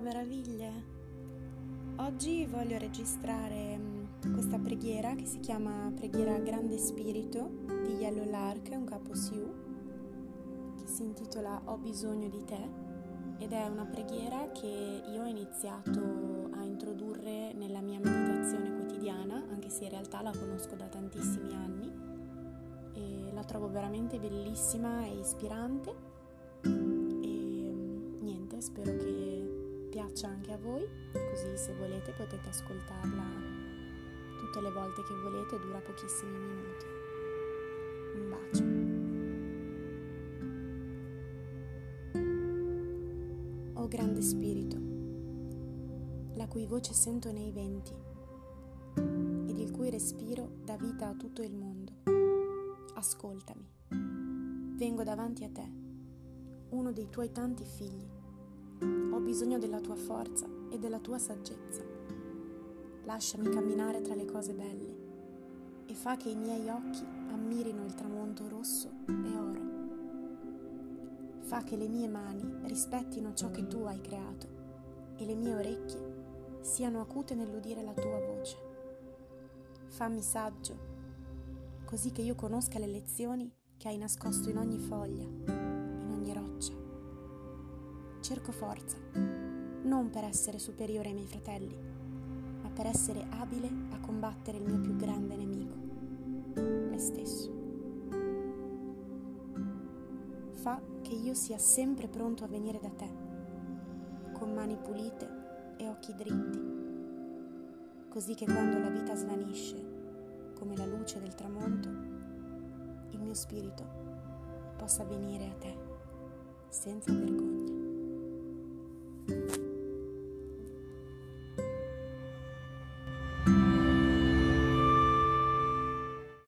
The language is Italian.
Meraviglie! Oggi voglio registrare mm, questa preghiera che si chiama Preghiera Grande Spirito di Yellow Lark, un capo Siu, che si intitola Ho bisogno di te ed è una preghiera che io ho iniziato a introdurre nella mia meditazione quotidiana, anche se in realtà la conosco da tantissimi anni e la trovo veramente bellissima e ispirante e mm, niente, spero che piaccia anche a voi, così se volete potete ascoltarla tutte le volte che volete, dura pochissimi minuti. Un bacio. O grande spirito, la cui voce sento nei venti ed il cui respiro dà vita a tutto il mondo, ascoltami. Vengo davanti a te, uno dei tuoi tanti figli ho bisogno della tua forza e della tua saggezza. Lasciami camminare tra le cose belle e fa che i miei occhi ammirino il tramonto rosso e oro. Fa che le mie mani rispettino ciò che tu hai creato e le mie orecchie siano acute nell'udire la tua voce. Fammi saggio, così che io conosca le lezioni che hai nascosto in ogni foglia cerco forza, non per essere superiore ai miei fratelli, ma per essere abile a combattere il mio più grande nemico, me stesso. Fa che io sia sempre pronto a venire da te, con mani pulite e occhi dritti, così che quando la vita svanisce, come la luce del tramonto, il mio spirito possa venire a te senza vergogna.